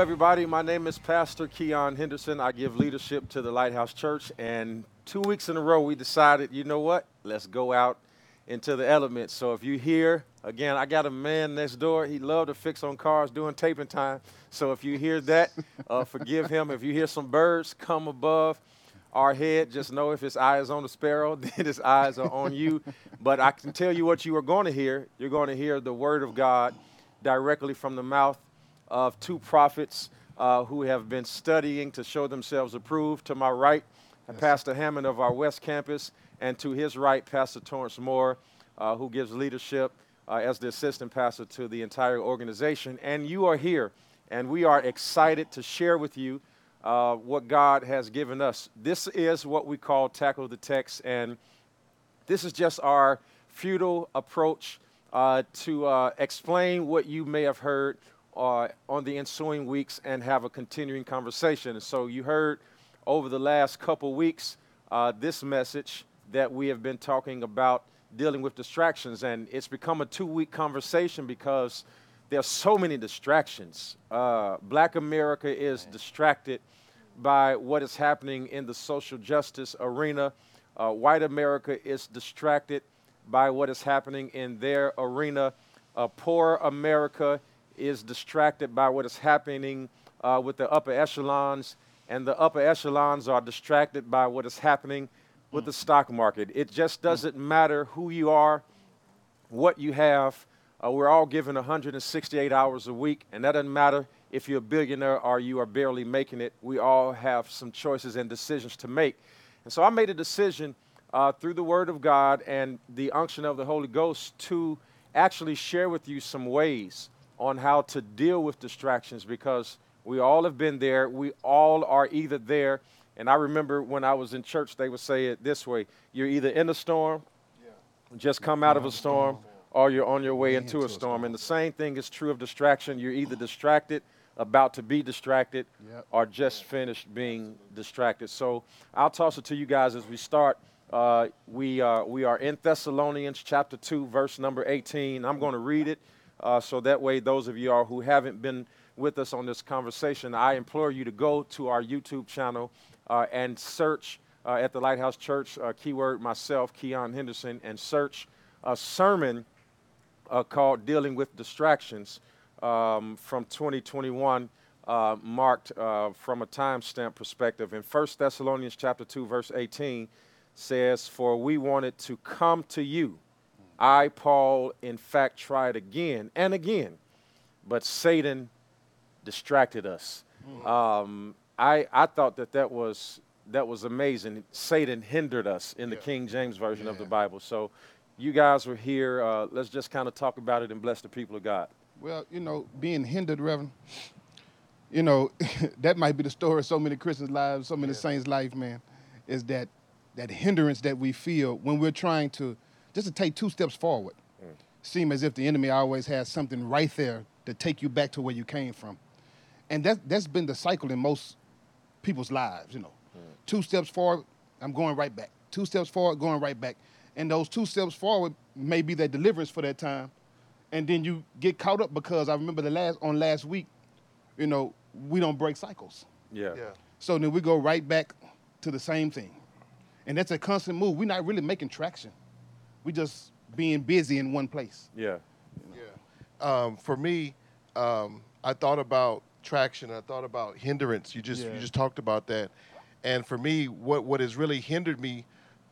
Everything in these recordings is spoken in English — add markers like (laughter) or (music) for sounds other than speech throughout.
everybody. My name is Pastor Keion Henderson. I give leadership to the Lighthouse Church. And two weeks in a row, we decided, you know what? Let's go out into the elements. So if you hear, again, I got a man next door. He loved to fix on cars doing taping time. So if you hear that, uh, (laughs) forgive him. If you hear some birds come above our head, just know if his eye is on the sparrow, (laughs) then his eyes are on you. But I can tell you what you are going to hear. You're going to hear the word of God directly from the mouth of two prophets uh, who have been studying to show themselves approved. To my right, yes. Pastor Hammond of our West Campus, and to his right, Pastor Torrance Moore, uh, who gives leadership uh, as the assistant pastor to the entire organization. And you are here, and we are excited to share with you uh, what God has given us. This is what we call Tackle the Text, and this is just our futile approach uh, to uh, explain what you may have heard uh, on the ensuing weeks and have a continuing conversation. And so you heard over the last couple weeks uh, this message that we have been talking about dealing with distractions, and it's become a two-week conversation because there's so many distractions. Uh, black America is distracted by what is happening in the social justice arena. Uh, white America is distracted by what is happening in their arena. Uh, poor America is distracted by what is happening uh, with the upper echelons, and the upper echelons are distracted by what is happening with the stock market. It just doesn't matter who you are, what you have. Uh, we're all given 168 hours a week, and that doesn't matter if you're a billionaire or you are barely making it. We all have some choices and decisions to make. And so I made a decision uh, through the Word of God and the unction of the Holy Ghost to actually share with you some ways on how to deal with distractions because we all have been there. We all are either there. And I remember when I was in church, they would say it this way you're either in a storm, yeah. just come out of a storm, or you're on your way into a storm. And the same thing is true of distraction. You're either distracted, about to be distracted, yep. or just finished being distracted. So I'll toss it to you guys as we start. Uh, we, uh, we are in Thessalonians chapter 2, verse number 18. I'm going to read it. Uh, so that way, those of you are, who haven't been with us on this conversation, I implore you to go to our YouTube channel uh, and search uh, at the Lighthouse Church, uh, keyword myself, Keion Henderson, and search a sermon uh, called Dealing with Distractions um, from 2021. Uh, marked from a timestamp perspective. In 1 Thessalonians chapter 2, verse 18 says, For we wanted to come to you I, Paul, in fact, tried again and again, but Satan distracted us. Mm. Um, I, I thought that that was, that was amazing. Satan hindered us in the King James Version yeah. of the Bible. So you guys were here. Uh, let's just kind of talk about it and bless the people of God. Well, you know, being hindered, Reverend, you know, (laughs) that might be the story of so many Christians' lives, so many yeah. saints' life, man, is that that hindrance that we feel when we're trying to – just to take two steps forward. Mm. Seem as if the enemy always has something right there to take you back to where you came from. And that, that's been the cycle in most people's lives, you know. Mm. Two steps forward, I'm going right back. Two steps forward, going right back. And those two steps forward may be that deliverance for that time. And then you get caught up because I remember the last on last week, you know, we don't break cycles. Yeah. yeah. So then we go right back to the same thing. And that's a constant move. We're not really making traction we just being busy in one place. Yeah. Yeah. Um, for me, um, I thought about traction. I thought about hindrance. You just yeah. you just talked about that. And for me, what what has really hindered me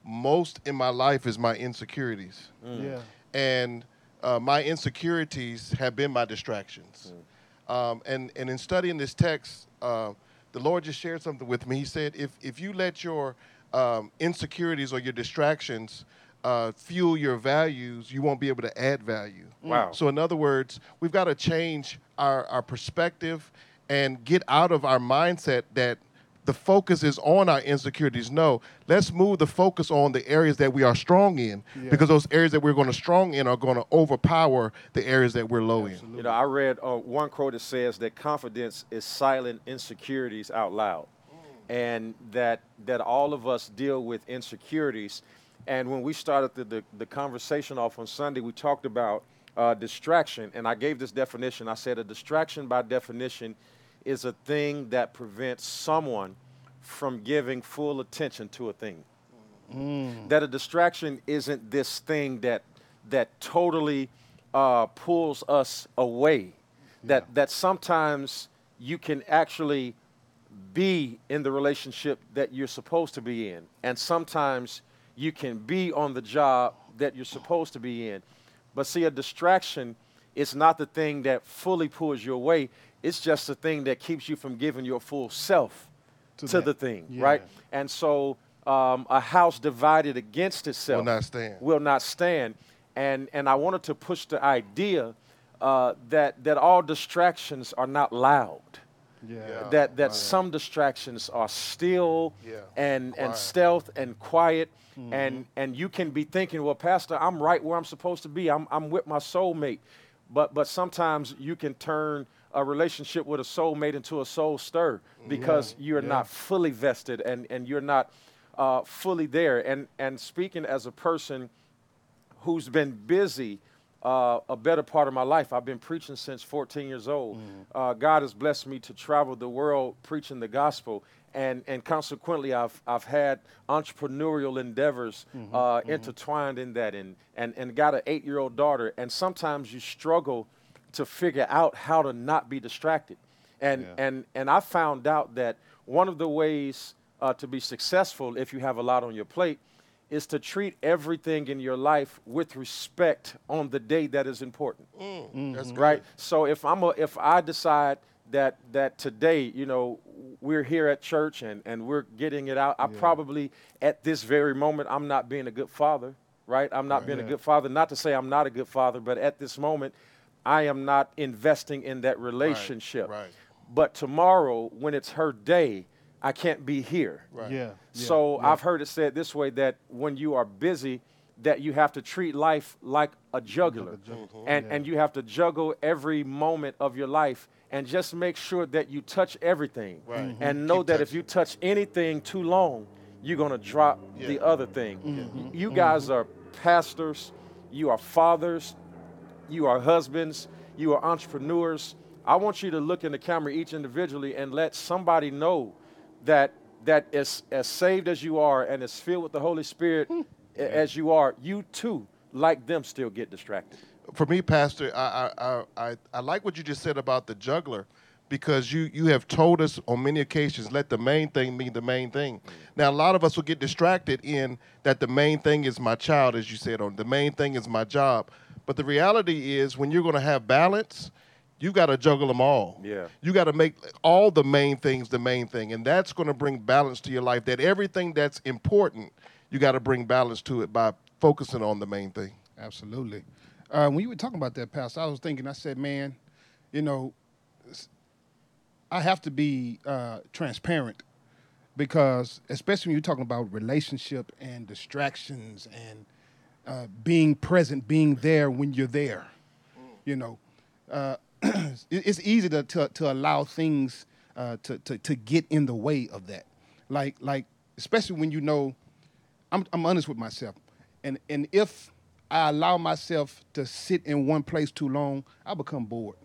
most in my life is my insecurities. Mm. Yeah. And uh, my insecurities have been my distractions. Mm. Um, and and in studying this text, uh, the Lord just shared something with me. He said, if if you let your um, insecurities or your distractions uh, fuel your values, you won't be able to add value. Wow. So, in other words, we've got to change our, our perspective and get out of our mindset that the focus is on our insecurities. No, let's move the focus on the areas that we are strong in yeah. because those areas that we're going to strong in are going to overpower the areas that we're low Absolutely. in. You know, I read uh, one quote that says that confidence is silent insecurities out loud. Mm. And that that all of us deal with insecurities and when we started the, the, the conversation off on Sunday, we talked about uh, distraction. And I gave this definition. I said a distraction by definition is a thing that prevents someone from giving full attention to a thing. That a distraction isn't this thing that that totally uh, pulls us away. That that sometimes you can actually be in the relationship that you're supposed to be in, and sometimes you can be on the job that you're supposed to be in. But see, a distraction is not the thing that fully pulls you away. It's just the thing that keeps you from giving your full self to, To the thing, Yeah. right? And so, um, a house divided against itself Will not stand. Will not stand. And and I wanted to push the idea uh, that that all distractions are not loud Yeah. Yeah. that that some distractions are still Yeah, and and stealth and quiet. And and you can be thinking well pastor i'm right where i'm supposed to be. I'm, I'm with my soulmate. But but sometimes you can turn a relationship with a soulmate into a soul stir because you're yeah. not fully vested and and you're not uh, fully there. And and speaking as a person who's been busy uh, a better part of my life. I've been preaching since 14 years old. Uh, God has blessed me to travel the world preaching the gospel, and and consequently, I've I've had entrepreneurial endeavors uh, intertwined in that, and and and got an eight-year-old daughter. And sometimes you struggle to figure out how to not be distracted, and Yeah. and and I found out that one of the ways uh, to be successful if you have a lot on your plate is to treat everything in your life with respect on the day that is important. Mm, that's mm-hmm. good. right? So if i'm a, if i decide that that today you know we're here at church and and we're getting it out i probably at this very moment i'm not being a good father right? I'm not being a good father. Not to say i'm not a good father but at this moment i am not investing in that relationship. right. but tomorrow when it's her day i can't be here Right. Yeah. so yeah. I've heard it said this way that when you are busy, that you have to treat life like a juggler, mm-hmm. and and you have to juggle every moment of your life, and just make sure that you touch everything, Right. Mhm. and know Keep that if you touch anything too long, you're gonna drop the other thing. Mm-hmm. Y- You mm-hmm. guys are pastors, you are fathers, you are husbands, you are entrepreneurs. I want you to look in the camera each individually and let somebody know that that as as saved as you are and as filled with the Holy Spirit hmm. a- as you are, you too, like them, still get distracted. for me, Pastor, I, I, I, I, I like what you just said about the juggler because you, you have told us on many occasions, let the main thing be the main thing. Mm. Now, a lot of us will get distracted in that the main thing is my child, as you said, or the main thing is my job. But the reality is, when you're going to have balance, you got to juggle them all. Yeah. You got to make all the main things the main thing. And that's going to bring balance to your life. That everything that's important, you got to bring balance to it by focusing on the main thing. Absolutely. Uh, when you were talking about that, Pastor, I was thinking, I said, man, you know, I have to be uh, transparent because, especially when you're talking about relationship and distractions and uh, being present, being there when you're there, you know, uh, it- (clears throat) it's easy to, to, to allow things uh, to, to, to get in the way of that. Like, like, especially when you know I'm, I'm honest with myself. And, and if I allow myself to sit in one place too long, I become bored.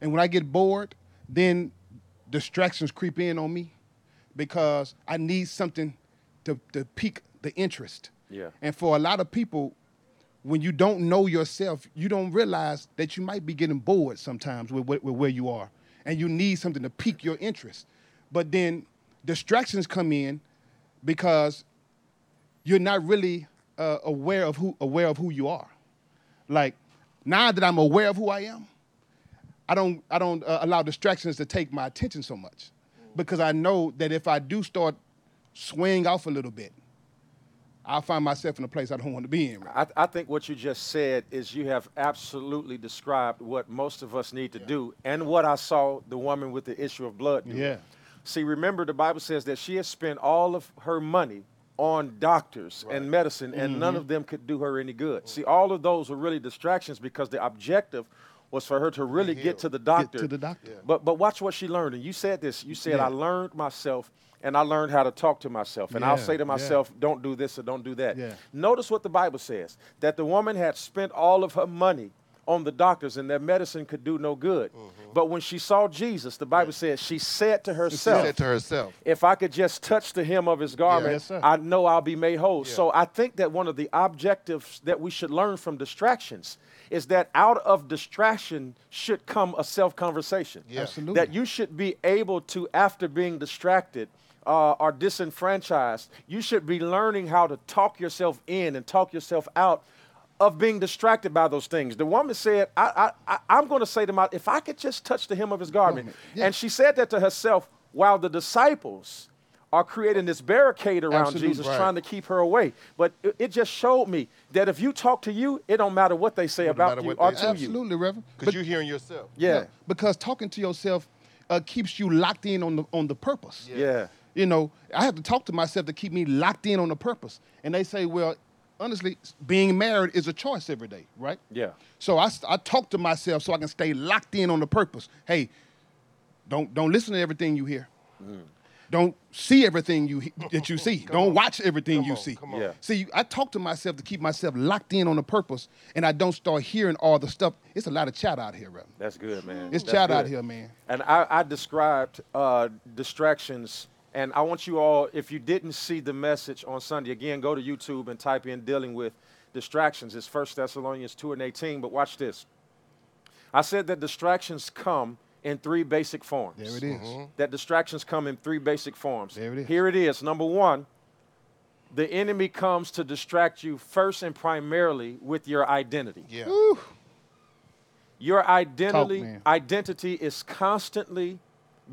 And when I get bored, then distractions creep in on me because I need something to, to pique the interest. Yeah. And for a lot of people, when you don't know yourself, you don't realize that you might be getting bored sometimes with, with, with where you are. And you need something to pique your interest. But then distractions come in because you're not really uh, aware of who aware of who you are. Like now that I'm aware of who I am, I don't I don't uh, allow distractions to take my attention so much because I know that if I do start swaying off a little bit, I'll find myself in a place I don't want to be in. I, I think what you just said is you have absolutely described what most of us need to do and what I saw the woman with the issue of blood do. Yeah. See, remember the Bible says that she has spent all of her money on doctors and medicine, and none mm-hmm. of them could do her any good. See, all of those were really distractions because the objective was for her to really get to the doctor. to the doctor. Yeah. But but watch what she learned. And you said this. You said Yeah. I learned myself and I learned how to talk to myself. And I'll say to yeah. myself, don't do this or don't do that. Yeah. Notice what the Bible says that the woman had spent all of her money on the doctors, and their medicine could do no good. But when she saw Jesus, the Bible says she said to She herself, said to herself, if I could just touch the hem of his garment, Yes. I know I'll be made whole. Yeah. So I think that one of the objectives that we should learn from distractions is that out of distraction should come a self conversation. Yeah. Absolutely. That you should be able to, after being distracted, uh, or disenfranchised, you should be learning how to talk yourself in and talk yourself out of being distracted by those things. The woman said, I, I, I, I'm going to say to my, if I could just touch the hem of his garment. Garment, yeah. And she said that to herself while the disciples are creating this barricade around Absolutely, Jesus, right. trying to keep her away. But it, it just showed me that if you talk to you, it don't matter what they say It about matter you or they to say. you. Absolutely, Reverend. because you're hearing yourself. Yeah. Because talking to yourself uh, keeps you locked in on the on the purpose. Yeah. You know, I have to talk to myself to keep me locked in on the purpose. And they say, well, honestly, being married is a choice every day, right? Yeah. So I, I talk to myself so I can stay locked in on the purpose. Hey, don't don't listen to everything you hear. Mm. Don't see everything you he- that you see. don't watch everything you on, see. come on. Yeah. See, I talk to myself to keep myself locked in on the purpose, and I don't start hearing all the stuff. It's a lot of chat out here, Reverend. That's good, man. It's That's chat out here, man. And I, I described uh, distractions, and I want you all, if you didn't see the message on Sunday, again, go to YouTube and type in dealing with distractions. It's 1 Thessalonians 2 and 18, but watch this. I said that distractions come in three basic forms. There it is. Mm-hmm. That distractions come in three basic forms. There it is. Here it is. Number one, the enemy comes to distract you first and primarily with your identity. Yeah. Whew. Your identity, man. identity is constantly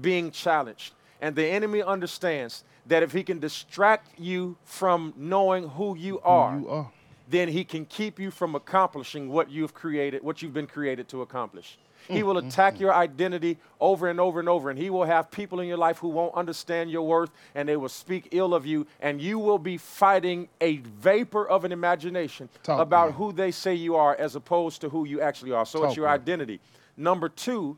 being challenged. And the enemy understands that if he can distract you from knowing who you are, You are. then he can keep you from accomplishing what you've created, what you've been created to accomplish. He will mm-hmm. attack mm-hmm. your identity over and over and over, and he will have people in your life who won't understand your worth and they will speak ill of you, and you will be fighting a vapor of an imagination Talk, about man. who they say you are as opposed to who you actually are. So it's your man. identity. Number two,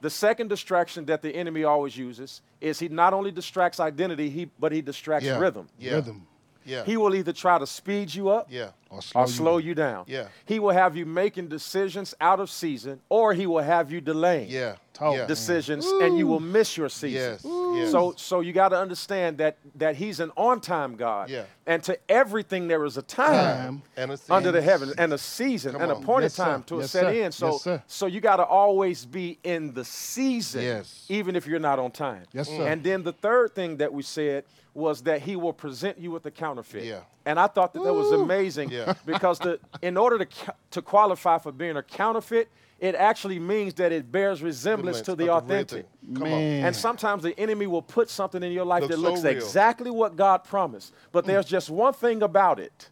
the second distraction that the enemy always uses is he not only distracts identity, he, but he distracts Yeah. rhythm. Yeah. Rhythm. Yeah. He will either try to speed you up yeah. Or slow, or you slow down. you down. Yeah. He will have you making decisions out of season, or he will have you delaying Yeah. Talk. yeah. decisions, and you will miss your season. Yes. Yes. So, so you got to understand that that he's an on-time God. Yeah. And to everything there is a time, Time. and a under the heavens and a season, Come an on. appointed Yes, time to Yes, set sir. in. So, Yes, so you got to always be in the season, Yes. even if you're not on time. Yes, sir. And then the third thing that we said was that he will present you with a counterfeit. Yeah. And I thought that that was amazing Yeah. because the in order to to qualify for being a counterfeit, it actually means that it bears resemblance to the authentic. Come on. Man. And sometimes the enemy will put something in your life Looks that looks real. exactly what God promised. But mm. there's just one thing about it.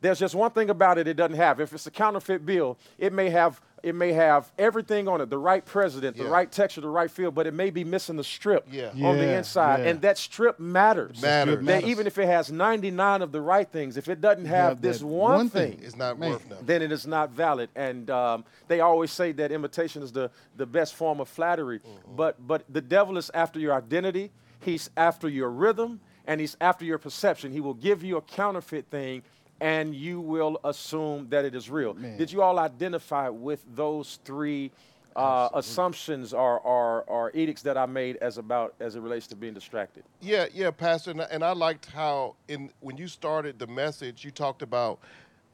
There's just one thing about it it doesn't have. If it's a counterfeit bill, it may have it may have everything on it, the right president, the right texture, the right feel, but it may be missing the strip Yeah. on the inside. yeah. And that strip matters. Matters. That matters. even if it has 99 of the right things, if it doesn't have have this one, one thing, thing. It's not Man. worth nothing. then it is not valid. And um, they always say that imitation is the, the best form of flattery. Mm-hmm. But but the devil is after your identity, he's after your rhythm, and he's after your perception. He will give you a counterfeit thing, and you will assume that it is real. Man. Did you all identify with those three? Uh, assumptions or, or, or edicts that I made as about as it relates to being distracted. Yeah, yeah, Pastor, and, I- and I liked how in when you started the message, you talked about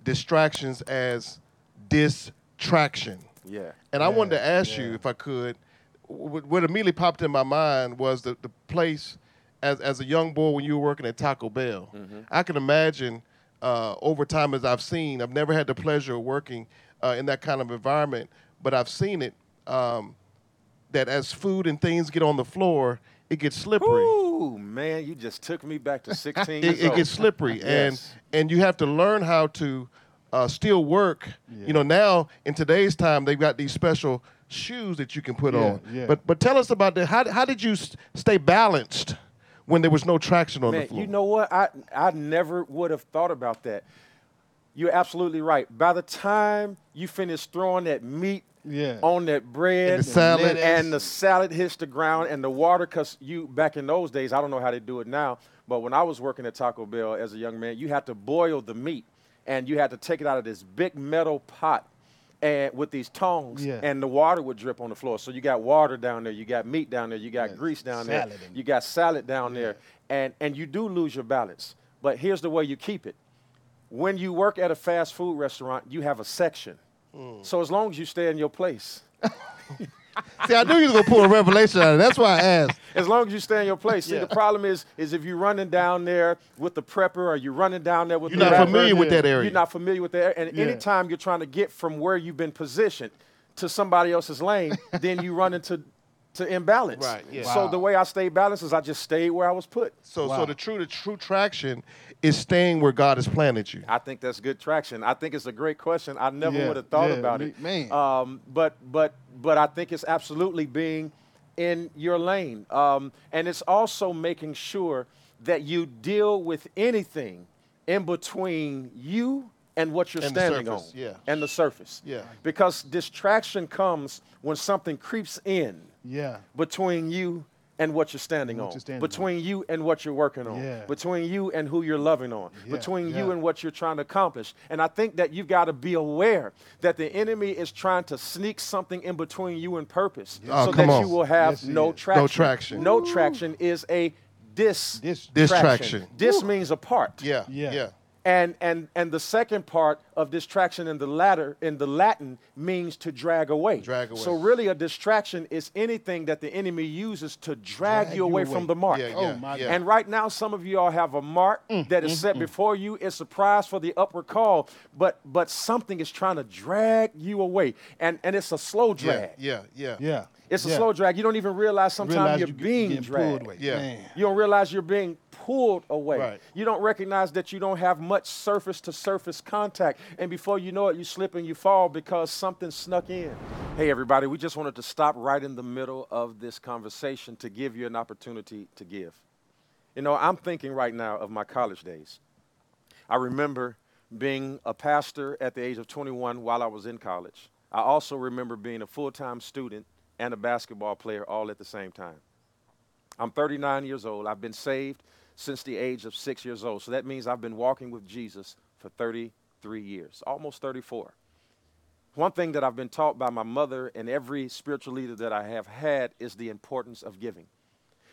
distractions as distraction. Yeah. And I wanted to ask yeah. you, if I could, what, what immediately popped in my mind was the, the place as, as a young boy when you were working at Taco Bell. I can imagine uh, over time, as I've seen, I've never had the pleasure of working uh, in that kind of environment, but I've seen it um, that as food and things get on the floor, it gets slippery. Ooh, man, you just took me back to 16 (laughs) it, it gets slippery (laughs) and Yes. and you have to learn how to uh, still work you know now in today's time they've got these special shoes that you can put Yeah, on yeah. but but tell us about that how, how did you stay balanced when there was no traction on the Man, floor you know what? I I never would have thought about that. You're absolutely right. By the time you finish throwing that meat Yeah. on that bread And the salad. and the salad hits the ground and the water, because you back in those days, I don't know how they do it now, but when I was working at Taco Bell as a young man, you had to boil the meat and you had to take it out of this big metal pot and with these tongs, Yeah. and the water would drip on the floor. So you got water down there, you got meat down there, you got Yeah, grease down salad there, you got salad down there, and and you do lose your balance. But here's the way you keep it. When you work at a fast food restaurant, you have a section. Mm. So as long as you stay in your place, (laughs) See, I knew you was gonna pull a revelation out of it. That's why I asked. as long as you stay in your place. See, Yeah. the problem is, is if you're running down there with the prepper, or you're running down there with You're the not rapper, familiar with that area. You're not familiar with that. Area. And Yeah. anytime you're trying to get from where you've been positioned to somebody else's lane, then you run into to imbalance. Right, yeah. So the way I stay balanced is I just stayed where I was put. So, Wow. so the true, the true traction is staying where God has planted you. I think that's good traction. I think it's a great question. I never Yeah, would have thought yeah, about me- it. man. Um, but but but I think it's absolutely being in your lane, um, and it's also making sure that you deal with anything in between you and what you're And standing surface, on, yeah. and the surface. Yeah. Because distraction comes when something creeps in Yeah. between you and what you're standing what on, you're standing on. between you and what you're working on, Yeah. between you and who you're loving on, Yeah, between you and what you're trying to accomplish. And I think that you've got to be aware that the enemy is trying to sneak something in between you and purpose Oh, so that on. you will have Yes, no is. traction. No traction. No traction is a dis Dis- Distraction. Dis means apart. Yeah, Yeah. yeah. And and and the second part of distraction in the latter in the Latin means to drag away. Drag away. So really a distraction is anything that the enemy uses to drag, Drag you you away away. from the mark. Yeah, Oh, my yeah. God. And right now, some of you all have a mark Mm, that is set before you. It's a prize for the upward call, but but something is trying to drag you away, and and it's a slow drag. yeah, yeah, Yeah. It's a yeah. slow drag. You don't even realize sometimes Realize you're you get- being getting dragged. away. Yeah. Man. You don't realize you're being pulled away. Right. You don't recognize that you don't have much surface to surface contact. And before you know it, you slip and you fall because something snuck in. Hey, everybody, we just wanted to stop right in the middle of this conversation to give you an opportunity to give. You know, I'm thinking right now of my college days. I remember being a pastor at the age of 21 while I was in college. I also remember being a full time student and a basketball player all at the same time. I'm 39 years old. I've been saved since the age of six years old. So that means I've been walking with Jesus for 33 years, almost 34. One thing that I've been taught by my mother and every spiritual leader that I have had is the importance of giving.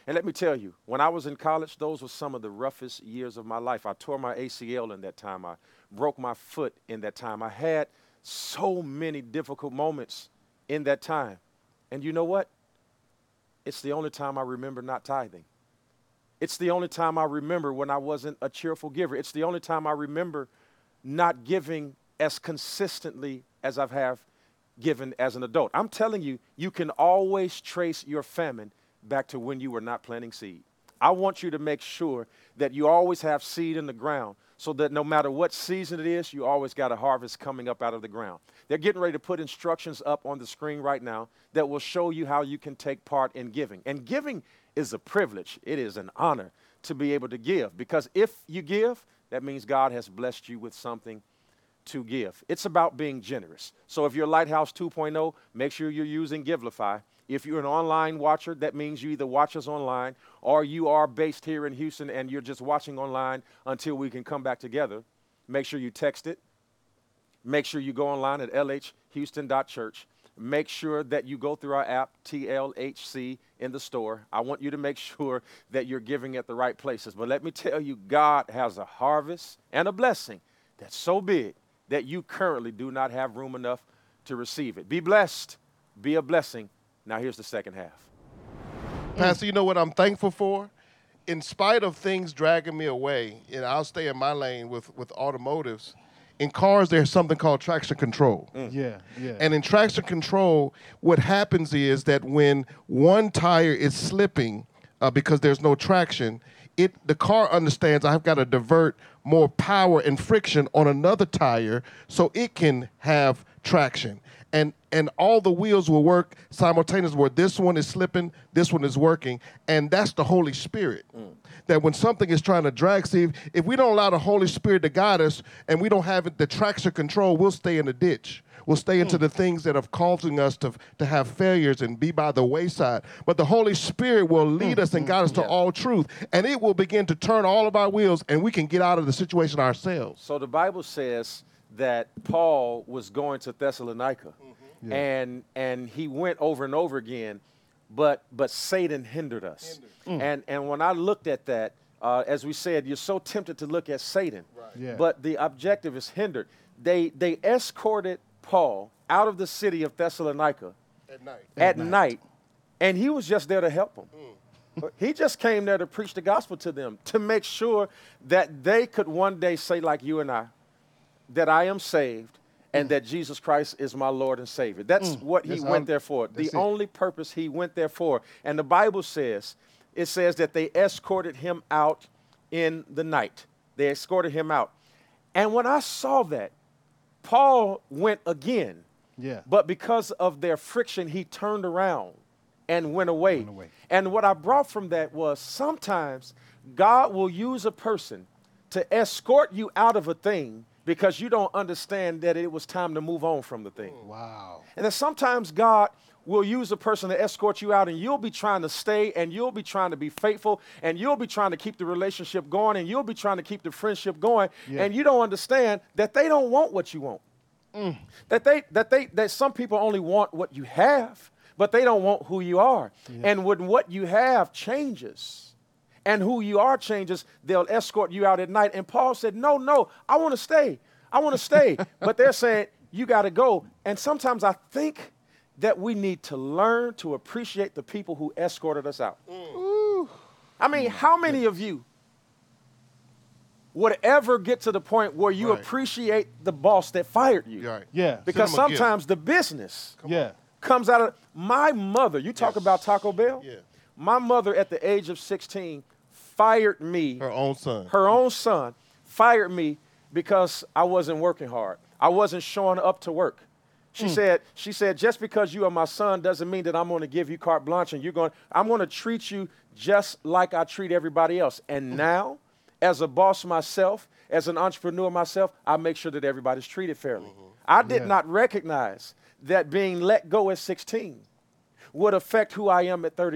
And let me tell you, when I was in college, those were some of the roughest years of my life. I tore my ACL in that time. I broke my foot in that time. I had so many difficult moments in that time. And you know what? It's the only time I remember not tithing. It's the only time I remember when I wasn't a cheerful giver. It's the only time I remember not giving as consistently as I've have given as an adult. I'm telling you, you can always trace your famine back to when you were not planting seed. I want you to make sure that you always have seed in the ground so that no matter what season it is, you always got a harvest coming up out of the ground. They're getting ready to put instructions up on the screen right now that will show you how you can take part in giving. And giving is a privilege, it is an honor to be able to give because if you give, that means God has blessed you with something to give. It's about being generous. So if you're Lighthouse 2.0, make sure you're using Givelify. If you're an online watcher, that means you either watch us online or you are based here in Houston and you're just watching online until we can come back together. Make sure you text it. Make sure you go online at lhhouston.church. Make sure that you go through our app, TLHC, in the store. I want you to make (laughs) sure that you're giving at the right places. But let me tell you, God has a harvest and a blessing that's so big that you currently do not have room enough to receive it. Be blessed, be a blessing. Now, here's the second half. Mm. Pastor, you know what I'm thankful for? In spite of things dragging me away, and I'll stay in my lane with, with automotives, in cars, there's something called traction control. Yeah. Yeah. And in traction control, what happens is that when one tire is slipping uh, because there's no traction, it the car understands I've got to divert more power and friction on another tire so it can have traction. And and all the wheels will work simultaneously where this one is slipping, this one is working, and that's the Holy Spirit. Mm. That when something is trying to drag, see, if, if we don't allow the Holy Spirit to guide us and we don't have it, the traction control, we'll stay in the ditch. We'll stay into mm. the things that are causing us to, to have failures and be by the wayside. But the Holy Spirit will mm. lead us and guide us to all truth, and it will begin to turn all of our wheels, and we can get out of the situation ourselves. So the Bible says that Paul was going to Thessalonica, Mm-hmm. Yeah. and and he went over and over again, but but Satan hindered us. And and when I looked at that, uh, as we said, you're so tempted to look at Satan, Yeah. but the objective is hindered. They they escorted Paul out of the city of Thessalonica At night. at, night. night. and he was just there to help them. Mm. he just came there to preach the gospel to them to make sure that they could one day say, like you and I, that I am saved and mm. that Jesus Christ is my Lord and Savior. That's mm. what he went there for. The it. only purpose he went there for. And the Bible says, it says that they escorted him out in the night. They escorted him out. And when I saw that, Paul went again. Yeah. But because of their friction, he turned around and went away. Went away. And what I brought from that was sometimes God will use a person to escort you out of a thing because you don't understand that it was time to move on from the thing. Mm. Wow. And then sometimes God will use a person to escort you out, and you'll be trying to stay, and you'll be trying to be faithful, and you'll be trying to keep the relationship going, and you'll be trying to keep the friendship going, Yeah. and you don't understand that they don't want what you want. Mm. That they that they that some people only want what you have, but they don't want who you are. And when what you have changes, and who you are changes, they'll escort you out at night. And Paul said, No, no, I want to stay. I want to stay. (laughs) but they're saying, You got to go. And sometimes I think that we need to learn to appreciate the people who escorted us out. Mm. I mean, how many of you would ever get to the point where you Right. appreciate the boss that fired you? Right. Yeah. Because Send 'em gift. sometimes the business yeah. comes out of my mother. You talk Yes. about Taco Bell? Yeah. My mother at the age of 16 fired me, Her own son. her own son, fired me because I wasn't working hard. I wasn't showing up to work. She hmm. said, she said, just because you are my son doesn't mean that I'm going to give you carte blanche and you're going, I'm going to treat you just like I treat everybody else. And hmm. now, as a boss myself, as an entrepreneur myself, I make sure that everybody's treated fairly. Mm-hmm. I did Yeah. not recognize that being let go at 16 would affect who I am at 30.